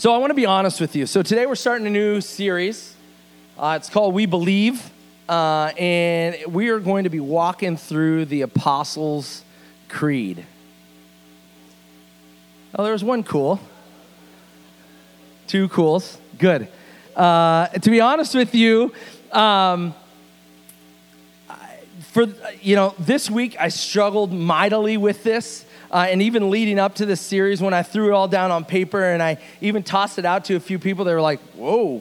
So I want to be honest with you. So today we're starting a new series. Uh, it's called We Believe, uh, and we are going to be walking through the Apostles' Creed. Oh, there was one cool. Two cools. Good. Uh, to be honest with you, um, for you know, this week I struggled mightily with this. Uh, and even leading up to this series, when I threw it all down on paper and I even tossed it out to a few people, they were like, whoa,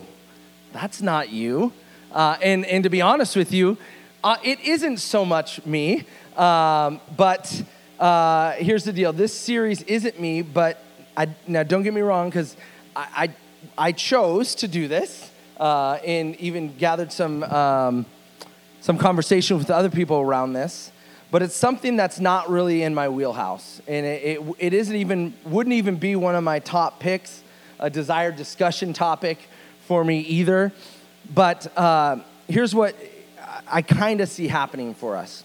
that's not you. Uh, and, and to be honest with you, uh, it isn't so much me. Um, but uh, here's the deal this series isn't me, but I, now don't get me wrong, because I, I, I, chose to do this uh, and even gathered some, um, some conversation with other people around this but it's something that's not really in my wheelhouse. And it, it, it isn't even, wouldn't even be one of my top picks, a desired discussion topic for me either. But uh, here's what I kind of see happening for us.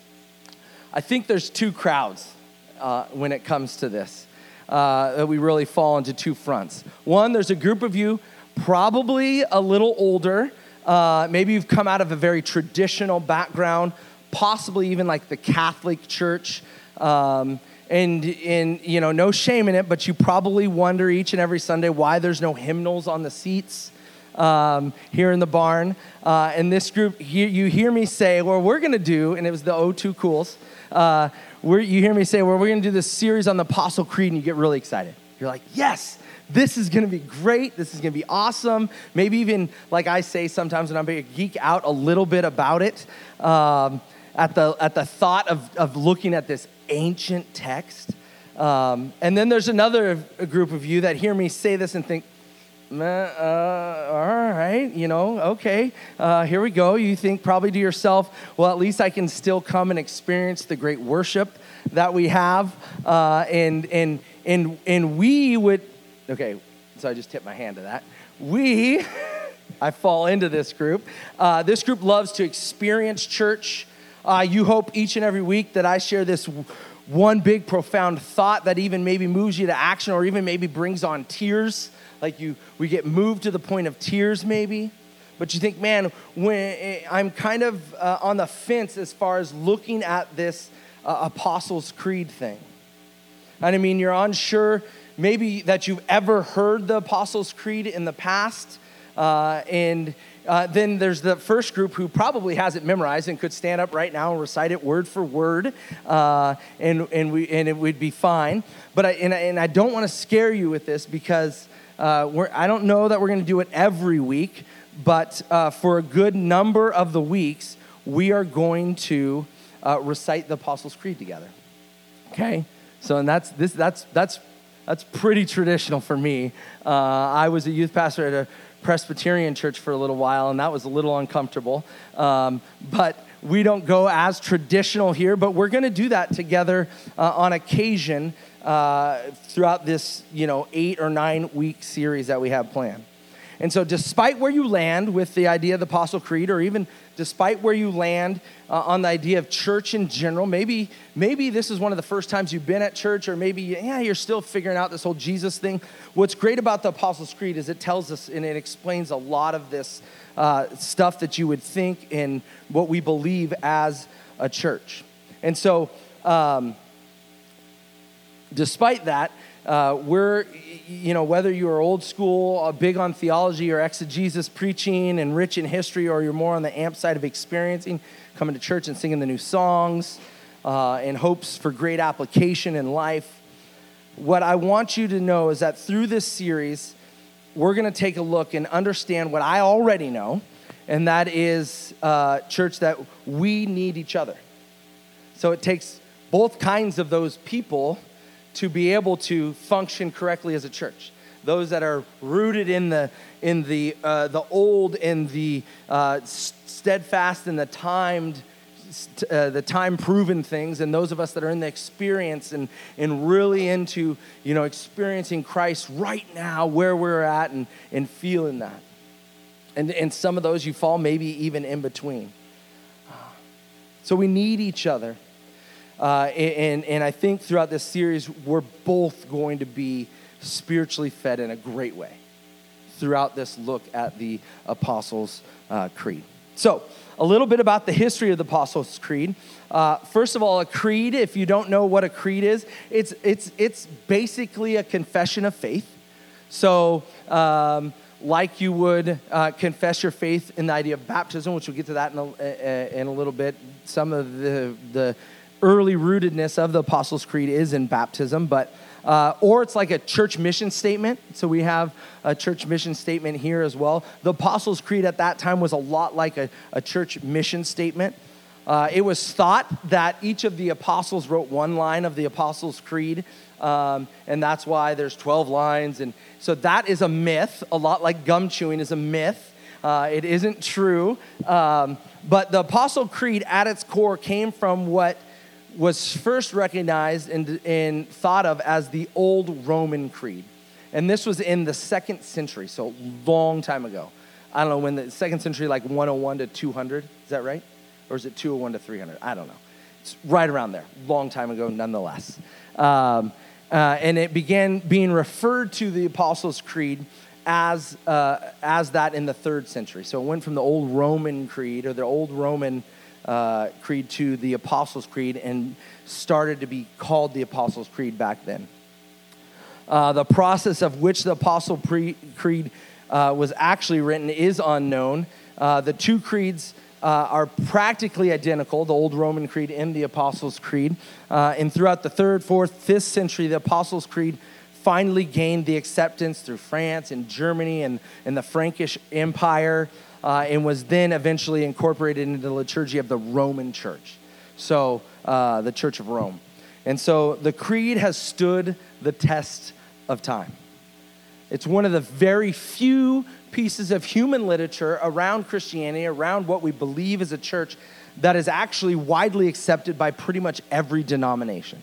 I think there's two crowds uh, when it comes to this, uh, that we really fall into two fronts. One, there's a group of you, probably a little older. Uh, maybe you've come out of a very traditional background possibly even like the Catholic Church. Um, and, and, you know, no shame in it, but you probably wonder each and every Sunday why there's no hymnals on the seats um, here in the barn. Uh, and this group, you, you hear me say, well, we're going to do, and it was the O2 Cools, uh, you hear me say, well, we're going to do this series on the Apostle Creed, and you get really excited. You're like, yes, this is going to be great. This is going to be awesome. Maybe even, like I say sometimes when I'm going to geek out a little bit about it. Um, at the, at the thought of, of looking at this ancient text. Um, and then there's another group of you that hear me say this and think, uh, all right, you know, okay, uh, here we go. You think probably to yourself, well, at least I can still come and experience the great worship that we have. Uh, and, and, and, and we would, okay, so I just tipped my hand to that. We, I fall into this group. Uh, this group loves to experience church uh, you hope each and every week that I share this one big profound thought that even maybe moves you to action or even maybe brings on tears. Like you, we get moved to the point of tears maybe. But you think, man, when eh, I'm kind of uh, on the fence as far as looking at this uh, Apostles' Creed thing. And I mean, you're unsure maybe that you've ever heard the Apostles' Creed in the past. Uh, and uh, then there's the first group who probably has it memorized and could stand up right now and recite it word for word, uh, and, and, we, and it would be fine. But I, and, I, and I don't want to scare you with this because uh, I don't know that we're going to do it every week, but uh, for a good number of the weeks, we are going to uh, recite the Apostles' Creed together. Okay? So, and that's, this, that's, that's, that's pretty traditional for me. Uh, I was a youth pastor at a Presbyterian church for a little while, and that was a little uncomfortable. Um, but we don't go as traditional here, but we're going to do that together uh, on occasion uh, throughout this, you know, eight or nine week series that we have planned. And so, despite where you land with the idea of the Apostle Creed, or even despite where you land uh, on the idea of church in general, maybe, maybe this is one of the first times you've been at church, or maybe, yeah, you're still figuring out this whole Jesus thing. What's great about the Apostles' Creed is it tells us and it explains a lot of this uh, stuff that you would think in what we believe as a church. And so, um, despite that, uh, we're, you know, whether you're old school, uh, big on theology or exegesis preaching and rich in history, or you're more on the amp side of experiencing, coming to church and singing the new songs uh, and hopes for great application in life, what I want you to know is that through this series, we're going to take a look and understand what I already know, and that is, uh, church, that we need each other. So it takes both kinds of those people to be able to function correctly as a church. Those that are rooted in the in the uh, the old and the uh, steadfast and the timed. Uh, the time proven things, and those of us that are in the experience and, and really into you know experiencing Christ right now where we're at and, and feeling that. And, and some of those you fall maybe even in between. So we need each other. Uh, and, and I think throughout this series, we're both going to be spiritually fed in a great way. throughout this look at the Apostles' uh, Creed. So, a little bit about the history of the Apostles' Creed. Uh, first of all, a creed, if you don't know what a creed is, it's, it's, it's basically a confession of faith. So, um, like you would uh, confess your faith in the idea of baptism, which we'll get to that in a, in a little bit. Some of the, the early rootedness of the Apostles' Creed is in baptism, but uh, or it's like a church mission statement. So we have a church mission statement here as well. The Apostles' Creed at that time was a lot like a, a church mission statement. Uh, it was thought that each of the apostles wrote one line of the Apostles' Creed, um, and that's why there's 12 lines. And so that is a myth, a lot like gum chewing is a myth. Uh, it isn't true. Um, but the Apostle Creed, at its core, came from what was first recognized and, and thought of as the Old Roman Creed. And this was in the second century, so long time ago. I don't know when the second century, like 101 to 200, is that right? Or is it 201 to 300? I don't know. It's right around there, long time ago, nonetheless. Um, uh, and it began being referred to the Apostles' Creed as, uh, as that in the third century. So it went from the old Roman Creed or the old Roman uh, Creed to the Apostles' Creed and started to be called the Apostles' Creed back then. Uh, the process of which the Apostle pre- Creed uh, was actually written is unknown. Uh, the two creeds uh, are practically identical the Old Roman Creed and the Apostles' Creed. Uh, and throughout the third, fourth, fifth century, the Apostles' Creed finally gained the acceptance through France and Germany and, and the Frankish Empire uh, and was then eventually incorporated into the liturgy of the Roman Church. So, uh, the Church of Rome. And so the creed has stood the test of time. It's one of the very few pieces of human literature around Christianity, around what we believe as a church, that is actually widely accepted by pretty much every denomination.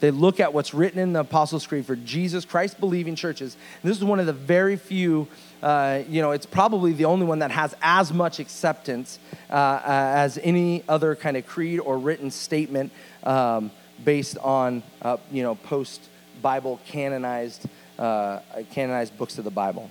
They look at what's written in the Apostles' Creed for Jesus Christ believing churches. And this is one of the very few, uh, you know, it's probably the only one that has as much acceptance uh, as any other kind of creed or written statement um, based on, uh, you know, post Bible canonized, uh, canonized books of the Bible.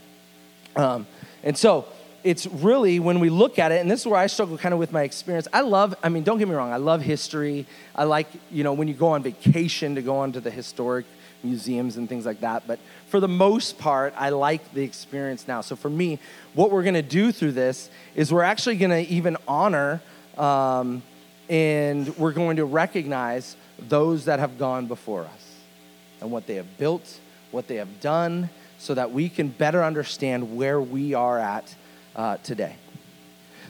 Um, and so, it's really when we look at it, and this is where I struggle kind of with my experience. I love, I mean, don't get me wrong, I love history. I like, you know, when you go on vacation to go onto the historic museums and things like that. But for the most part, I like the experience now. So for me, what we're going to do through this is we're actually going to even honor um, and we're going to recognize those that have gone before us and what they have built, what they have done, so that we can better understand where we are at uh, today.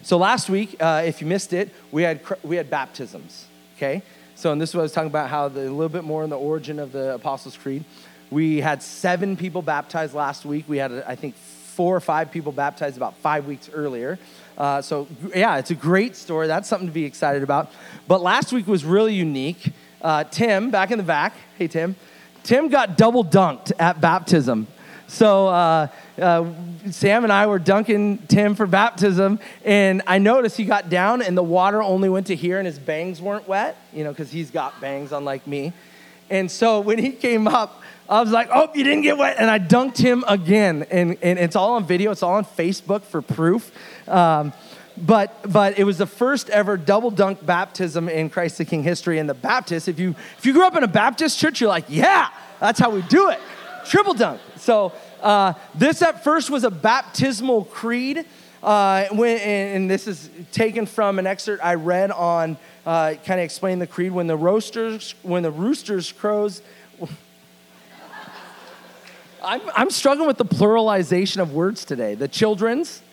So last week, uh, if you missed it, we had we had baptisms. Okay, so and this is what I was talking about how the, a little bit more in the origin of the Apostles' Creed. We had seven people baptized last week. We had I think four or five people baptized about five weeks earlier. Uh, so yeah, it's a great story. That's something to be excited about. But last week was really unique. Uh, Tim, back in the back. Hey Tim. Tim got double dunked at baptism. So uh, uh, Sam and I were dunking Tim for baptism, and I noticed he got down and the water only went to here, and his bangs weren't wet, you know, because he's got bangs unlike me. And so when he came up, I was like, oh, you didn't get wet. And I dunked him again. And, and it's all on video, it's all on Facebook for proof. Um, but but it was the first ever double dunk baptism in Christ the King history. And the Baptist, if you if you grew up in a Baptist church, you're like, yeah, that's how we do it triple dunk. So uh, this at first was a baptismal creed. Uh, when, and this is taken from an excerpt I read on uh, kind of explain the creed. When the roasters, when the roosters crows, I'm, I'm struggling with the pluralization of words today. The children's,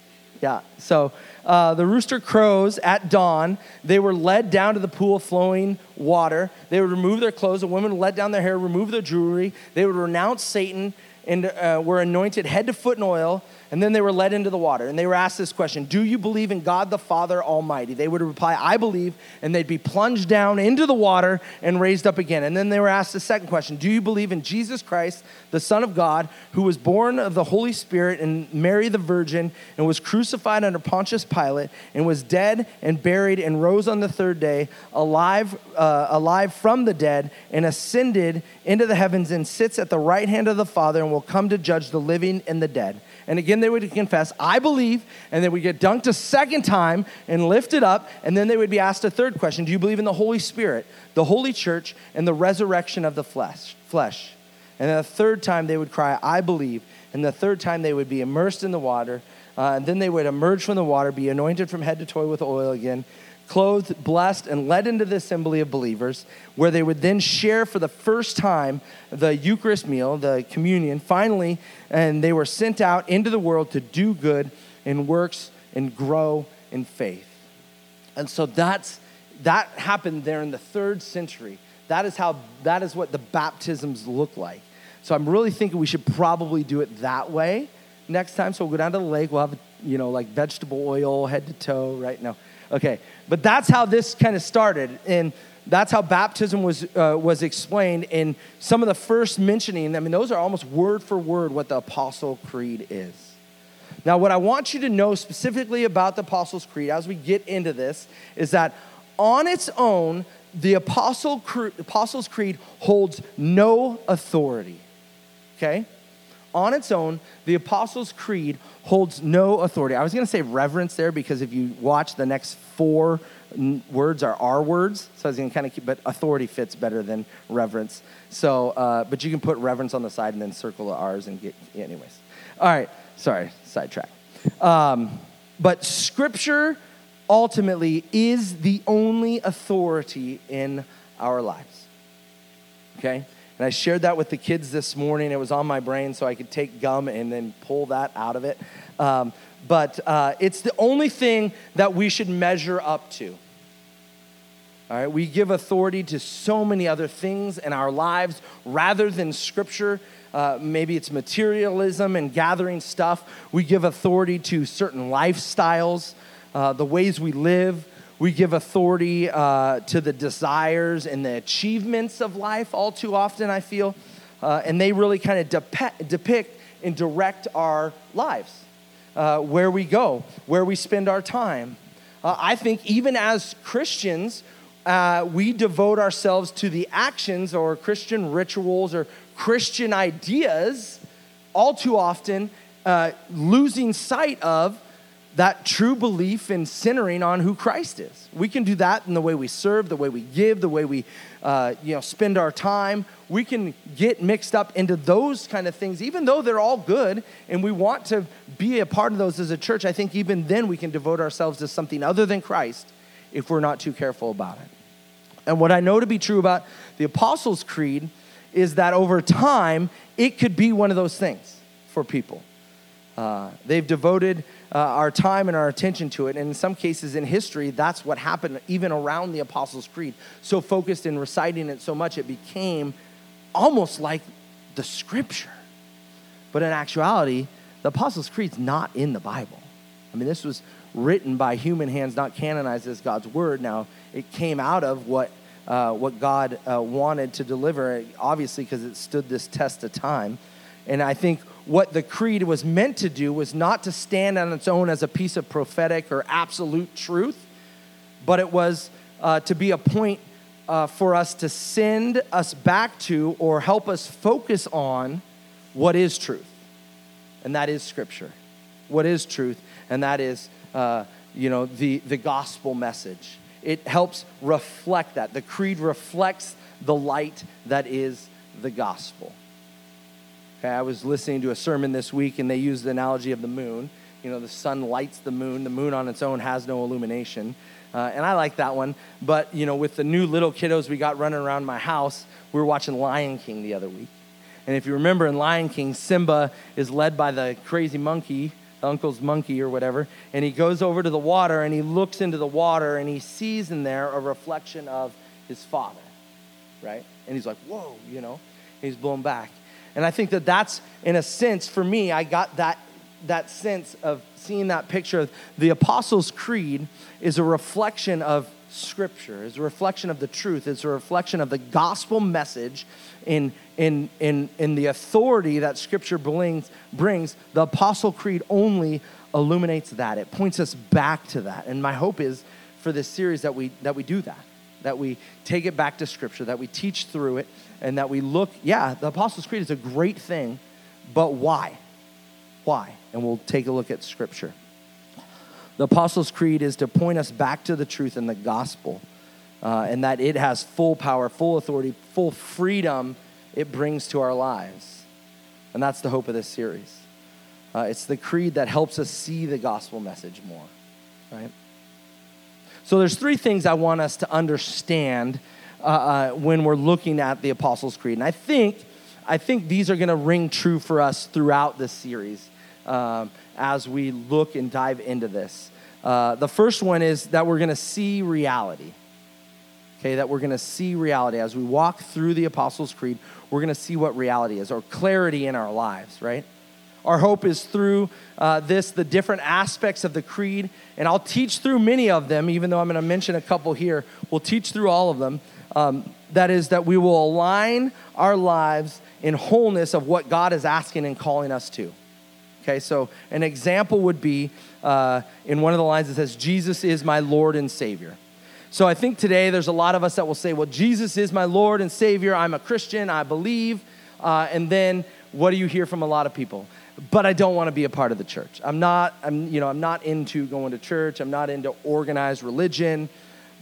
yeah. So uh, the rooster crows at dawn. They were led down to the pool of flowing water. They would remove their clothes. The women would let down their hair, remove their jewelry. They would renounce Satan and uh, were anointed head to foot in oil and then they were led into the water and they were asked this question Do you believe in God the Father Almighty? They would reply, I believe. And they'd be plunged down into the water and raised up again. And then they were asked the second question Do you believe in Jesus Christ, the Son of God, who was born of the Holy Spirit and Mary the Virgin and was crucified under Pontius Pilate and was dead and buried and rose on the third day, alive, uh, alive from the dead and ascended into the heavens and sits at the right hand of the Father and will come to judge the living and the dead. And again, they would confess, I believe, and then we get dunked a second time and lifted up, and then they would be asked a third question Do you believe in the Holy Spirit, the Holy Church, and the resurrection of the flesh? flesh? And then the third time they would cry, I believe. And the third time they would be immersed in the water. Uh, and then they would emerge from the water, be anointed from head to toe with oil again, clothed, blessed, and led into the assembly of believers, where they would then share for the first time the Eucharist meal, the communion, finally, and they were sent out into the world to do good in works and grow in faith. And so that's that happened there in the third century. That is how that is what the baptisms look like. So I'm really thinking we should probably do it that way next time. So we'll go down to the lake. We'll have you know like vegetable oil head to toe. Right now, okay. But that's how this kind of started, and that's how baptism was, uh, was explained in some of the first mentioning. I mean, those are almost word for word what the Apostle Creed is. Now, what I want you to know specifically about the Apostles' Creed as we get into this is that on its own, the Apostle Apostles' Creed holds no authority. Okay? On its own, the Apostles' Creed holds no authority. I was going to say reverence there because if you watch the next four words are our words, so I was going to kind of keep, but authority fits better than reverence. So, uh, but you can put reverence on the side and then circle the R's and get, anyways. All right, sorry, sidetrack. Um, but Scripture ultimately is the only authority in our lives. Okay? And I shared that with the kids this morning. It was on my brain so I could take gum and then pull that out of it. Um, but uh, it's the only thing that we should measure up to. All right, we give authority to so many other things in our lives rather than scripture. Uh, maybe it's materialism and gathering stuff. We give authority to certain lifestyles, uh, the ways we live. We give authority uh, to the desires and the achievements of life all too often, I feel. Uh, and they really kind of depe- depict and direct our lives uh, where we go, where we spend our time. Uh, I think even as Christians, uh, we devote ourselves to the actions or Christian rituals or Christian ideas all too often, uh, losing sight of that true belief in centering on who Christ is. We can do that in the way we serve, the way we give, the way we uh, you know, spend our time. We can get mixed up into those kind of things, even though they're all good and we want to be a part of those as a church. I think even then we can devote ourselves to something other than Christ if we're not too careful about it. And what I know to be true about the Apostles' Creed is that over time, it could be one of those things for people. Uh, they've devoted uh, our time and our attention to it. And in some cases in history, that's what happened even around the Apostles' Creed. So focused in reciting it so much, it became almost like the scripture. But in actuality, the Apostles' Creed's not in the Bible. I mean, this was written by human hands, not canonized as God's word. Now, it came out of what, uh, what God uh, wanted to deliver, obviously, because it stood this test of time. And I think what the creed was meant to do was not to stand on its own as a piece of prophetic or absolute truth, but it was uh, to be a point uh, for us to send us back to or help us focus on what is truth. And that is Scripture. What is truth? And that is, uh, you know, the, the gospel message. It helps reflect that. The creed reflects the light that is the gospel. Okay, I was listening to a sermon this week and they used the analogy of the moon. You know, the sun lights the moon, the moon on its own has no illumination. Uh, and I like that one. But, you know, with the new little kiddos we got running around my house, we were watching Lion King the other week. And if you remember in Lion King, Simba is led by the crazy monkey, the uncle's monkey or whatever, and he goes over to the water and he looks into the water and he sees in there a reflection of his father, right? And he's like, whoa, you know, he's blown back. And I think that that's, in a sense, for me, I got that, that sense of seeing that picture of the Apostles' Creed is a reflection of Scripture, is a reflection of the truth, it's a reflection of the gospel message in, in, in, in the authority that Scripture brings, brings. The Apostle Creed only illuminates that. It points us back to that. And my hope is for this series that we, that we do that that we take it back to Scripture, that we teach through it, and that we look, yeah, the Apostles' Creed is a great thing, but why? Why? And we'll take a look at Scripture. The Apostles' Creed is to point us back to the truth in the gospel, uh, and that it has full power, full authority, full freedom it brings to our lives. And that's the hope of this series. Uh, it's the creed that helps us see the gospel message more, right? So there's three things I want us to understand uh, uh, when we're looking at the Apostles' Creed, and I think I think these are going to ring true for us throughout this series um, as we look and dive into this. Uh, the first one is that we're going to see reality. Okay, that we're going to see reality as we walk through the Apostles' Creed. We're going to see what reality is, or clarity in our lives, right? Our hope is through uh, this, the different aspects of the creed. And I'll teach through many of them, even though I'm going to mention a couple here. We'll teach through all of them. Um, that is, that we will align our lives in wholeness of what God is asking and calling us to. Okay, so an example would be uh, in one of the lines that says, Jesus is my Lord and Savior. So I think today there's a lot of us that will say, well, Jesus is my Lord and Savior. I'm a Christian. I believe. Uh, and then what do you hear from a lot of people? But I don't want to be a part of the church. I'm not, I'm, you know, I'm not into going to church. I'm not into organized religion.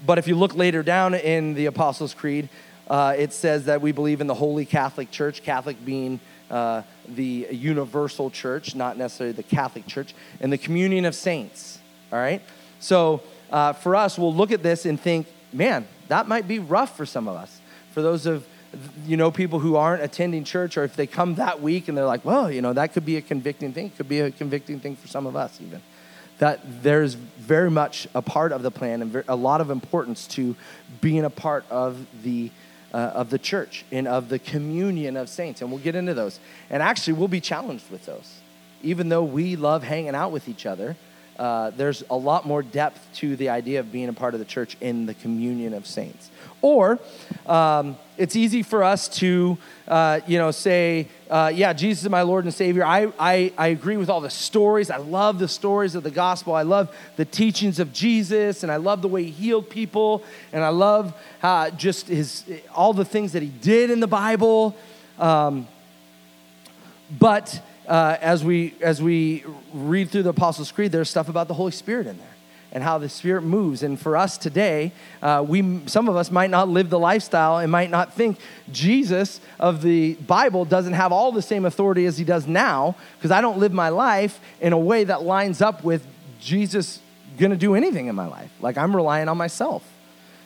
But if you look later down in the Apostles' Creed, uh, it says that we believe in the Holy Catholic Church, Catholic being uh, the universal church, not necessarily the Catholic Church, and the communion of saints. All right? So uh, for us, we'll look at this and think, man, that might be rough for some of us. For those of you know people who aren't attending church or if they come that week and they're like well you know that could be a convicting thing could be a convicting thing for some of us even. That there's very much a part of the plan and a lot of importance to being a part of the uh, of the church and of the communion of saints and we'll get into those. And actually we'll be challenged with those even though we love hanging out with each other uh, there's a lot more depth to the idea of being a part of the church in the communion of saints or um, it's easy for us to, uh, you know, say, uh, yeah, Jesus is my Lord and Savior. I, I, I agree with all the stories. I love the stories of the gospel. I love the teachings of Jesus, and I love the way he healed people, and I love just his, all the things that he did in the Bible. Um, but uh, as, we, as we read through the Apostles' Creed, there's stuff about the Holy Spirit in there and how the Spirit moves. And for us today, uh, we some of us might not live the lifestyle and might not think Jesus of the Bible doesn't have all the same authority as he does now because I don't live my life in a way that lines up with Jesus going to do anything in my life. Like I'm relying on myself.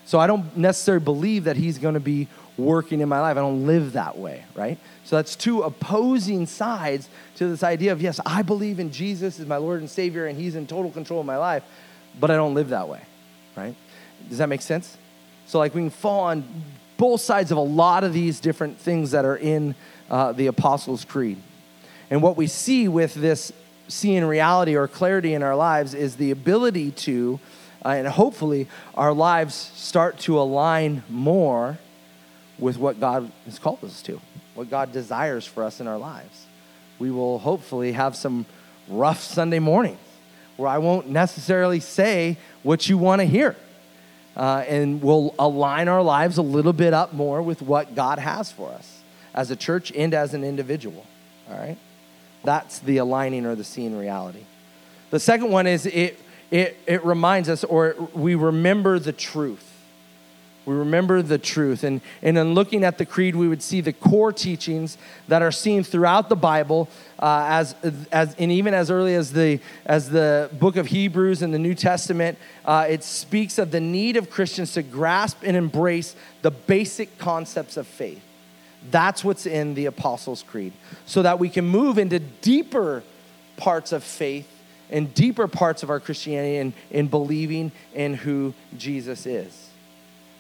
So I don't necessarily believe that he's going to be working in my life. I don't live that way, right? So that's two opposing sides to this idea of yes, I believe in Jesus as my Lord and Savior and he's in total control of my life but I don't live that way, right? Does that make sense? So, like, we can fall on both sides of a lot of these different things that are in uh, the Apostles' Creed. And what we see with this seeing reality or clarity in our lives is the ability to, uh, and hopefully, our lives start to align more with what God has called us to, what God desires for us in our lives. We will hopefully have some rough Sunday mornings where I won't necessarily say what you want to hear. Uh, and we'll align our lives a little bit up more with what God has for us as a church and as an individual. All right? That's the aligning or the seeing reality. The second one is it, it, it reminds us or we remember the truth. We remember the truth. And, and in looking at the creed, we would see the core teachings that are seen throughout the Bible, uh, as, as, and even as early as the, as the book of Hebrews in the New Testament. Uh, it speaks of the need of Christians to grasp and embrace the basic concepts of faith. That's what's in the Apostles' Creed, so that we can move into deeper parts of faith and deeper parts of our Christianity in, in believing in who Jesus is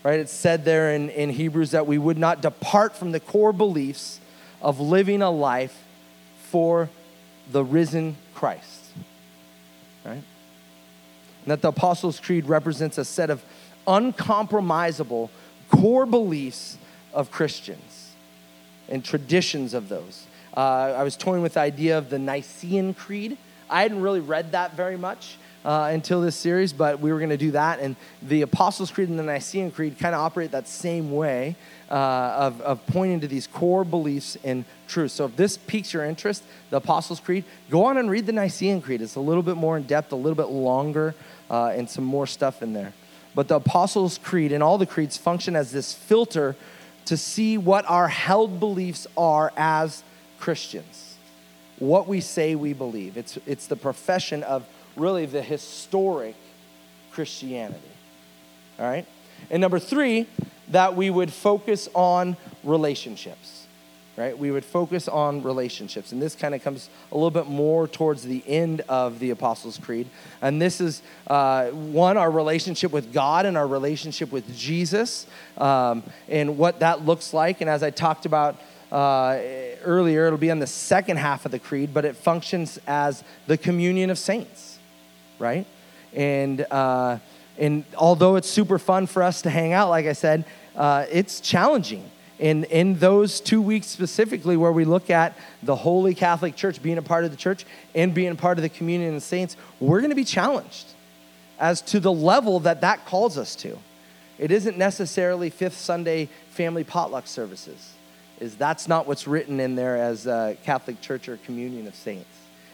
right? It's said there in, in Hebrews that we would not depart from the core beliefs of living a life for the risen Christ, right? And that the Apostles' Creed represents a set of uncompromisable core beliefs of Christians and traditions of those. Uh, I was toying with the idea of the Nicene Creed. I hadn't really read that very much, uh, until this series, but we were going to do that. And the Apostles' Creed and the Nicene Creed kind of operate that same way uh, of, of pointing to these core beliefs and truths. So if this piques your interest, the Apostles' Creed, go on and read the Nicene Creed. It's a little bit more in depth, a little bit longer, uh, and some more stuff in there. But the Apostles' Creed and all the creeds function as this filter to see what our held beliefs are as Christians, what we say we believe. It's, it's the profession of really the historic Christianity. All right? And number three, that we would focus on relationships right? We would focus on relationships. And this kind of comes a little bit more towards the end of the Apostles' Creed. And this is uh, one, our relationship with God and our relationship with Jesus um, and what that looks like. And as I talked about uh, earlier, it'll be on the second half of the Creed, but it functions as the communion of saints, right? And, uh, and although it's super fun for us to hang out, like I said, uh, it's challenging in, in those two weeks specifically, where we look at the Holy Catholic Church being a part of the church and being a part of the communion of saints, we're going to be challenged as to the level that that calls us to. It isn't necessarily fifth Sunday family potluck services. Is that's not what's written in there as a Catholic Church or communion of saints.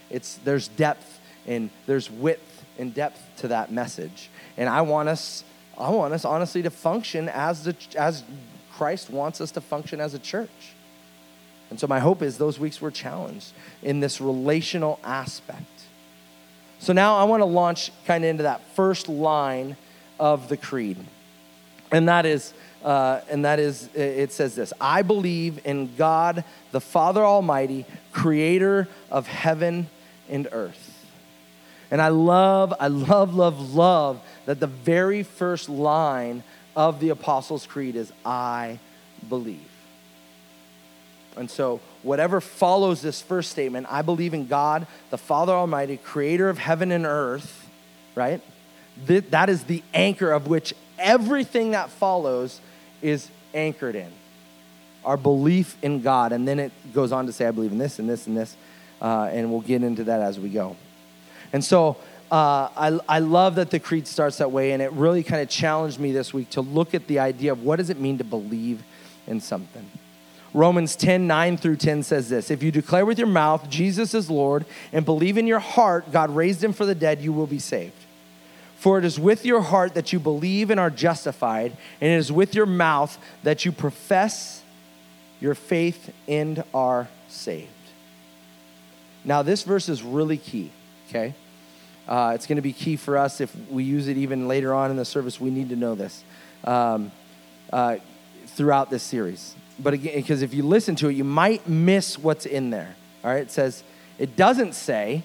It's there's depth and there's width and depth to that message. And I want us I want us honestly to function as the as Christ wants us to function as a church. And so, my hope is those weeks were challenged in this relational aspect. So, now I want to launch kind of into that first line of the creed. And that is, uh, and that is, it says this I believe in God, the Father Almighty, creator of heaven and earth. And I love, I love, love, love that the very first line of the Apostles' Creed is I believe. And so, whatever follows this first statement, I believe in God, the Father Almighty, creator of heaven and earth, right? That is the anchor of which everything that follows is anchored in. Our belief in God. And then it goes on to say, I believe in this and this and this. Uh, and we'll get into that as we go. And so, uh, I, I love that the creed starts that way, and it really kind of challenged me this week to look at the idea of what does it mean to believe in something. Romans 10 9 through 10 says this If you declare with your mouth Jesus is Lord and believe in your heart God raised him for the dead, you will be saved. For it is with your heart that you believe and are justified, and it is with your mouth that you profess your faith and are saved. Now, this verse is really key, okay? Uh, it's going to be key for us if we use it even later on in the service. We need to know this um, uh, throughout this series. But again, because if you listen to it, you might miss what's in there. All right, it says, it doesn't say,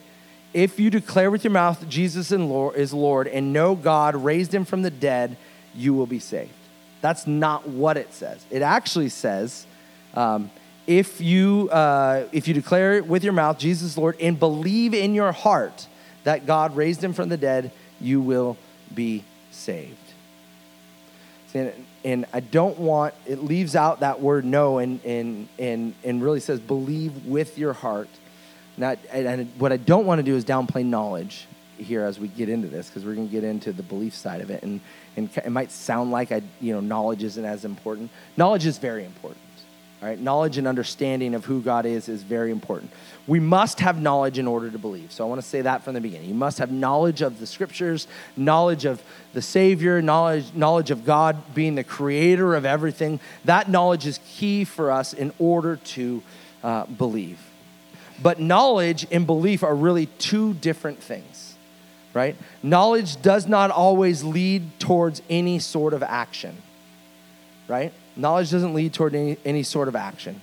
if you declare with your mouth Jesus is Lord and know God raised him from the dead, you will be saved. That's not what it says. It actually says, um, if you uh, if you declare with your mouth Jesus Lord and believe in your heart that God raised him from the dead, you will be saved. And, and I don't want, it leaves out that word no and, and, and, and really says believe with your heart. Not, and what I don't want to do is downplay knowledge here as we get into this because we're going to get into the belief side of it and, and it might sound like I, you know knowledge isn't as important knowledge is very important all right, knowledge and understanding of who God is is very important. We must have knowledge in order to believe. So I want to say that from the beginning. You must have knowledge of the scriptures, knowledge of the Savior, knowledge, knowledge of God being the creator of everything. That knowledge is key for us in order to uh, believe. But knowledge and belief are really two different things, right? Knowledge does not always lead towards any sort of action, right? Knowledge doesn't lead toward any, any sort of action,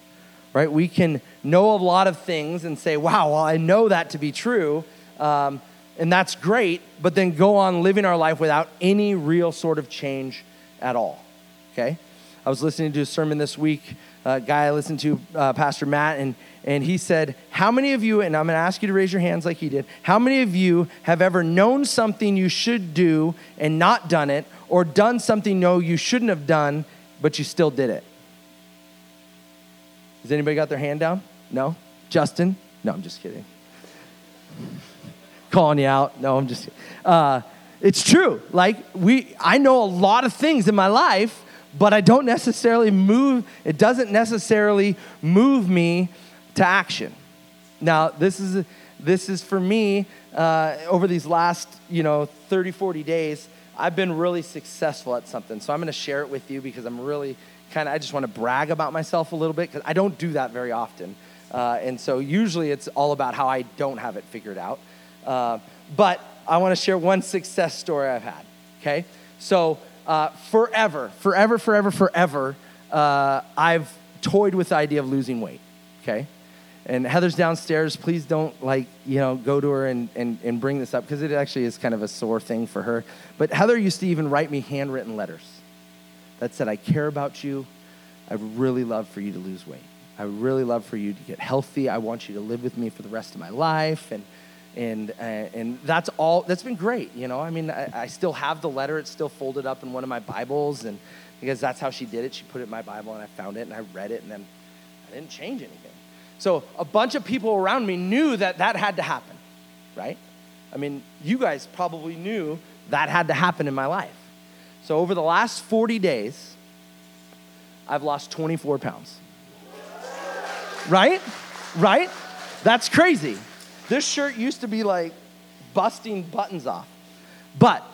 right? We can know a lot of things and say, wow, well, I know that to be true, um, and that's great, but then go on living our life without any real sort of change at all, okay? I was listening to a sermon this week, a guy I listened to, uh, Pastor Matt, and, and he said, How many of you, and I'm gonna ask you to raise your hands like he did, how many of you have ever known something you should do and not done it, or done something no you shouldn't have done but you still did it. Has anybody got their hand down? No? Justin? No, I'm just kidding. calling you out. No, I'm just. Uh, it's true. Like we, I know a lot of things in my life, but I don't necessarily move. It doesn't necessarily move me to action. Now, this is this is for me uh, over these last you know 30, 40 days. I've been really successful at something, so I'm going to share it with you because I'm really kind of. I just want to brag about myself a little bit because I don't do that very often, uh, and so usually it's all about how I don't have it figured out. Uh, but I want to share one success story I've had. Okay, so uh, forever, forever, forever, forever, uh, I've toyed with the idea of losing weight. Okay, and Heather's downstairs. Please don't like you know go to her and and, and bring this up because it actually is kind of a sore thing for her. But Heather used to even write me handwritten letters that said, "I care about you. I really love for you to lose weight. I really love for you to get healthy. I want you to live with me for the rest of my life." And and uh, and that's all that's been great you know? I mean I, I, still have the letter it's still folded up in one of my bibles and because that's how she did it she put it in my bible and i found it and i read it and then i didn't change anything. So a bunch of people around me knew that that had to happen right? I mean you guys probably knew that had to happen in my life. So over the last 40 days i've lost 24 pounds. Right? Right? That's crazy this shirt used to be like busting buttons off. But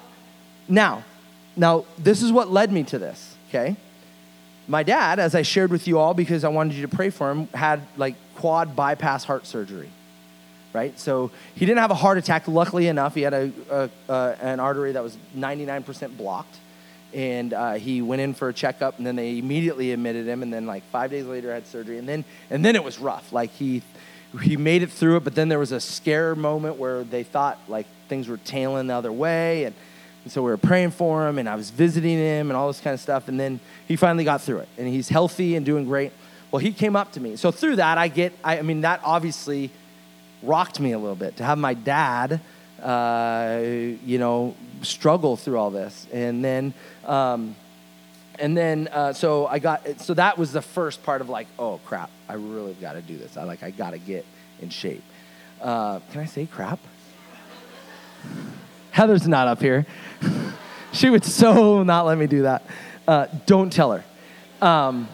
now, now this is what led me to this, okay? My dad, as I shared with you all because I wanted you to pray for him, had like quad bypass heart surgery, right? So he didn't have a heart attack, luckily enough. He had a, a, an artery that was 99% blocked. And uh, he went in for a checkup, and then they immediately admitted him. And then, like five days later, had surgery. And then, and then it was rough. Like he he made it through it, but then there was a scare moment where they thought like things were tailing the other way. And, and so we were praying for him, and I was visiting him and all this kind of stuff. And then he finally got through it, and he's healthy and doing great. Well, he came up to me. So through that, I get, I, I mean, that obviously rocked me a little bit to have my dad, uh, you know, struggle through all this. And then, um, and then uh, so I got so that was the first part of like, oh crap, I really got to do this. I like I got to get in shape. Uh, can I say crap? Heather's not up here. she would so not let me do that. Uh, don't tell her. Um,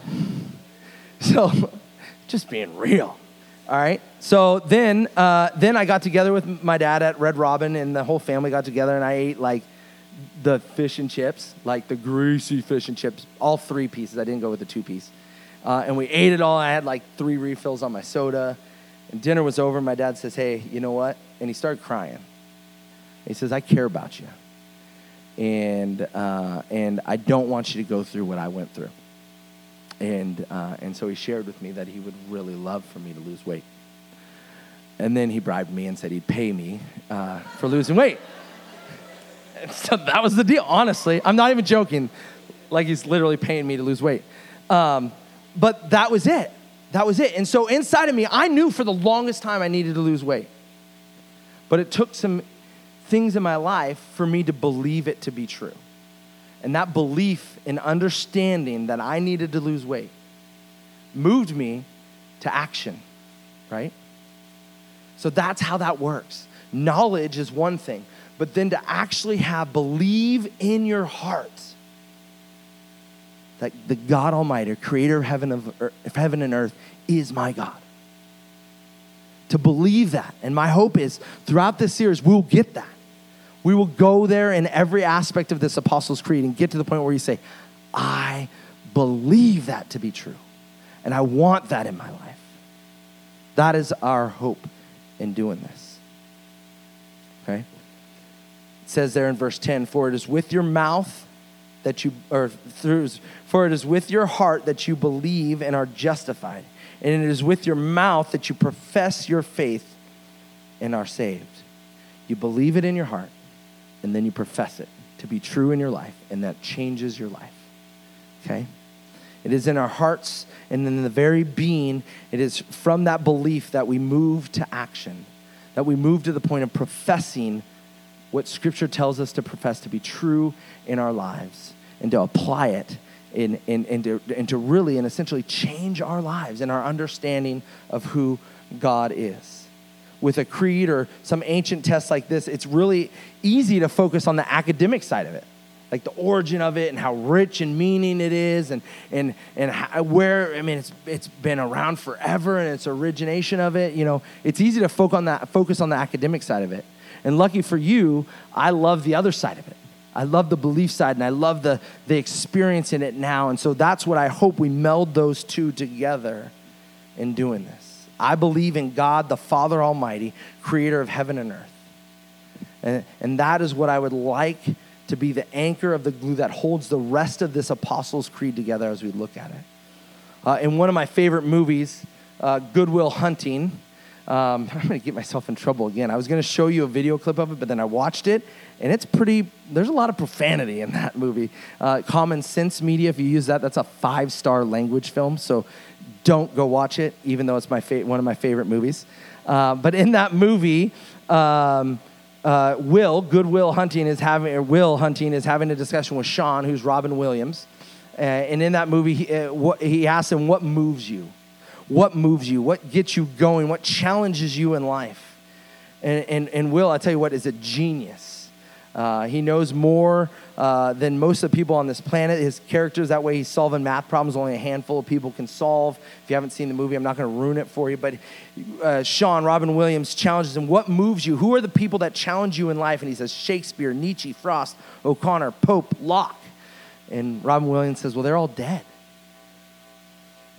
so, just being real. All right. So then, uh, then I got together with my dad at Red Robin, and the whole family got together, and I ate like the fish and chips, like the greasy fish and chips, all three pieces. I didn't go with the two piece. Uh, and we ate it all. I had like three refills on my soda. And dinner was over. My dad says, Hey, you know what? And he started crying. He says, I care about you. And, uh, and I don't want you to go through what I went through. And, uh, and so he shared with me that he would really love for me to lose weight. And then he bribed me and said he'd pay me uh, for losing weight. And so that was the deal, honestly. I'm not even joking. Like he's literally paying me to lose weight. Um, but that was it. That was it. And so inside of me, I knew for the longest time I needed to lose weight. But it took some things in my life for me to believe it to be true. And that belief and understanding that I needed to lose weight moved me to action, right? So that's how that works. Knowledge is one thing, but then to actually have believe in your heart that the God Almighty, creator of heaven, of, earth, of heaven and earth, is my God. To believe that. And my hope is throughout this series, we'll get that. We will go there in every aspect of this Apostles' Creed and get to the point where you say, I believe that to be true. And I want that in my life. That is our hope in doing this. Okay? It says there in verse 10 For it is with your mouth that you, or through, for it is with your heart that you believe and are justified, and it is with your mouth that you profess your faith and are saved. You believe it in your heart, and then you profess it to be true in your life, and that changes your life. Okay? It is in our hearts and in the very being, it is from that belief that we move to action, that we move to the point of professing what Scripture tells us to profess to be true in our lives and to apply it and, to, and to really and essentially change our lives and our understanding of who God is. With a creed or some ancient test like this, it's really easy to focus on the academic side of it, like the origin of it and how rich and meaning it is, and and and how, where I mean it's it's been around forever and its origination of it. You know, it's easy to focus on that focus on the academic side of it. And lucky for you, I love the other side of it. I love the belief side and I love the, the experience in it now. And so that's what I hope we meld those two together in doing this. I believe in God, the Father Almighty, creator of heaven and earth. And, and that is what I would like to be the anchor of the glue that holds the rest of this Apostles' Creed together as we look at it. Uh, in one of my favorite movies, uh, Good Will Hunting, um, I'm going to get myself in trouble again. I was going to show you a video clip of it, but then I watched it, and it's pretty, there's a lot of profanity in that movie. Uh, Common Sense Media, if you use that, that's a five star language film. So don't go watch it, even though it's my fa- one of my favorite movies. Uh, but in that movie, um, uh, Will, Good Will Hunting is having, or Will Hunting is having a discussion with Sean, who's Robin Williams. Uh, and in that movie, he, uh, what, he asks him, What moves you? What moves you? What gets you going? What challenges you in life? And, and, and Will, I tell you what, is a genius uh, he knows more uh, than most of the people on this planet. His characters, that way, he's solving math problems only a handful of people can solve. If you haven't seen the movie, I'm not going to ruin it for you. But uh, Sean, Robin Williams, challenges him What moves you? Who are the people that challenge you in life? And he says Shakespeare, Nietzsche, Frost, O'Connor, Pope, Locke. And Robin Williams says, Well, they're all dead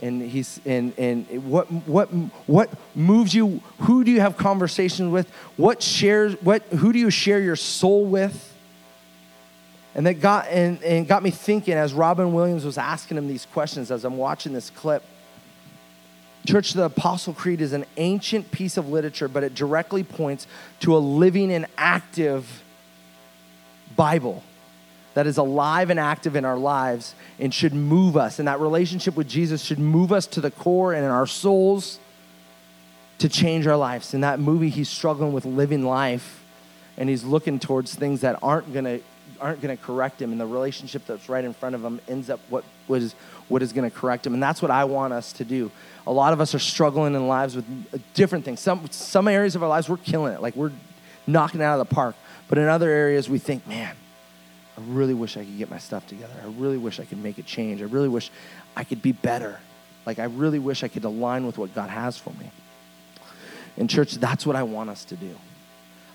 and he's and and what what what moves you who do you have conversations with what shares what who do you share your soul with and that got and, and got me thinking as robin williams was asking him these questions as i'm watching this clip church the apostle creed is an ancient piece of literature but it directly points to a living and active bible that is alive and active in our lives and should move us. And that relationship with Jesus should move us to the core and in our souls to change our lives. In that movie, he's struggling with living life and he's looking towards things that aren't gonna aren't gonna correct him. And the relationship that's right in front of him ends up what was what is gonna correct him. And that's what I want us to do. A lot of us are struggling in lives with uh, different things. Some some areas of our lives we're killing it, like we're knocking it out of the park. But in other areas we think, man, I really wish I could get my stuff together. I really wish I could make a change. I really wish I could be better. Like, I really wish I could align with what God has for me. In church, that's what I want us to do.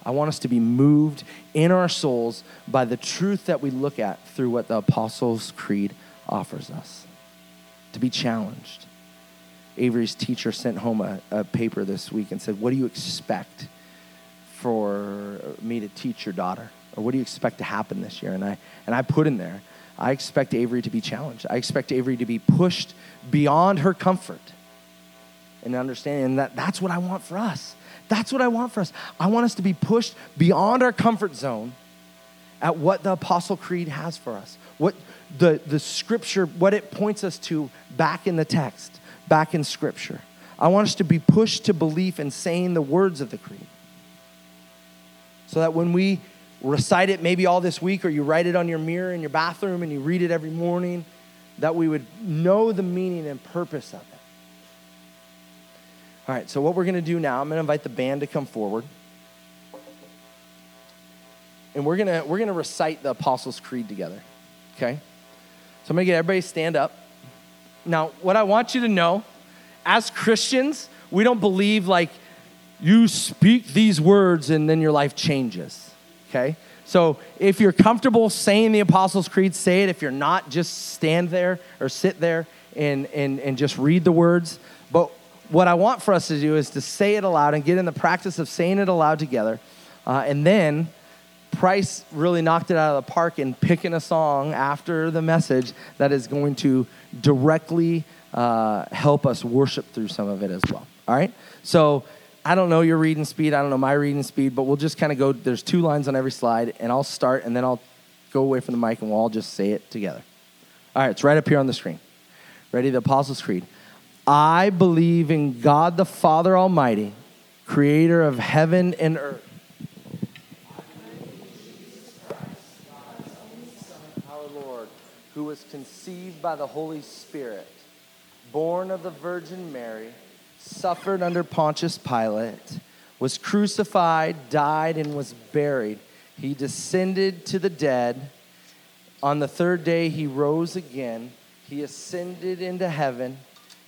I want us to be moved in our souls by the truth that we look at through what the Apostles' Creed offers us. To be challenged. Avery's teacher sent home a, a paper this week and said, What do you expect for me to teach your daughter? Or what do you expect to happen this year? And I, and I put in there, I expect Avery to be challenged. I expect Avery to be pushed beyond her comfort and understanding that that's what I want for us. That's what I want for us. I want us to be pushed beyond our comfort zone at what the Apostle Creed has for us. What the, the scripture, what it points us to back in the text, back in scripture. I want us to be pushed to belief in saying the words of the creed. So that when we recite it maybe all this week, or you write it on your mirror in your bathroom and you read it every morning, that we would know the meaning and purpose of it. All right, so what we're going to do now, I'm going to invite the band to come forward. And we're going to we're going to recite the Apostles' Creed together. Okay? So I'm going to get everybody stand up. Now, what I want you to know, as Christians, we don't believe like you speak these words and then your life changes okay? So if you're comfortable saying the Apostles' Creed, say it. If you're not, just stand there or sit there and, and, and just read the words. But what I want for us to do is to say it aloud and get in the practice of saying it aloud together. Uh, and then Price really knocked it out of the park in picking a song after the message that is going to directly uh, help us worship through some of it as well. All right? So I don't know your reading speed. I don't know my reading speed, but we'll just kind of go. There's two lines on every slide, and I'll start, and then I'll go away from the mic, and we'll all just say it together. All right, it's right up here on the screen. Ready? The Apostles' Creed. I believe in God the Father Almighty, creator of heaven and earth. Our Lord, who was conceived by the Holy Spirit, born of the Virgin Mary suffered under Pontius Pilate, was crucified, died, and was buried. He descended to the dead. On the third day, he rose again. He ascended into heaven.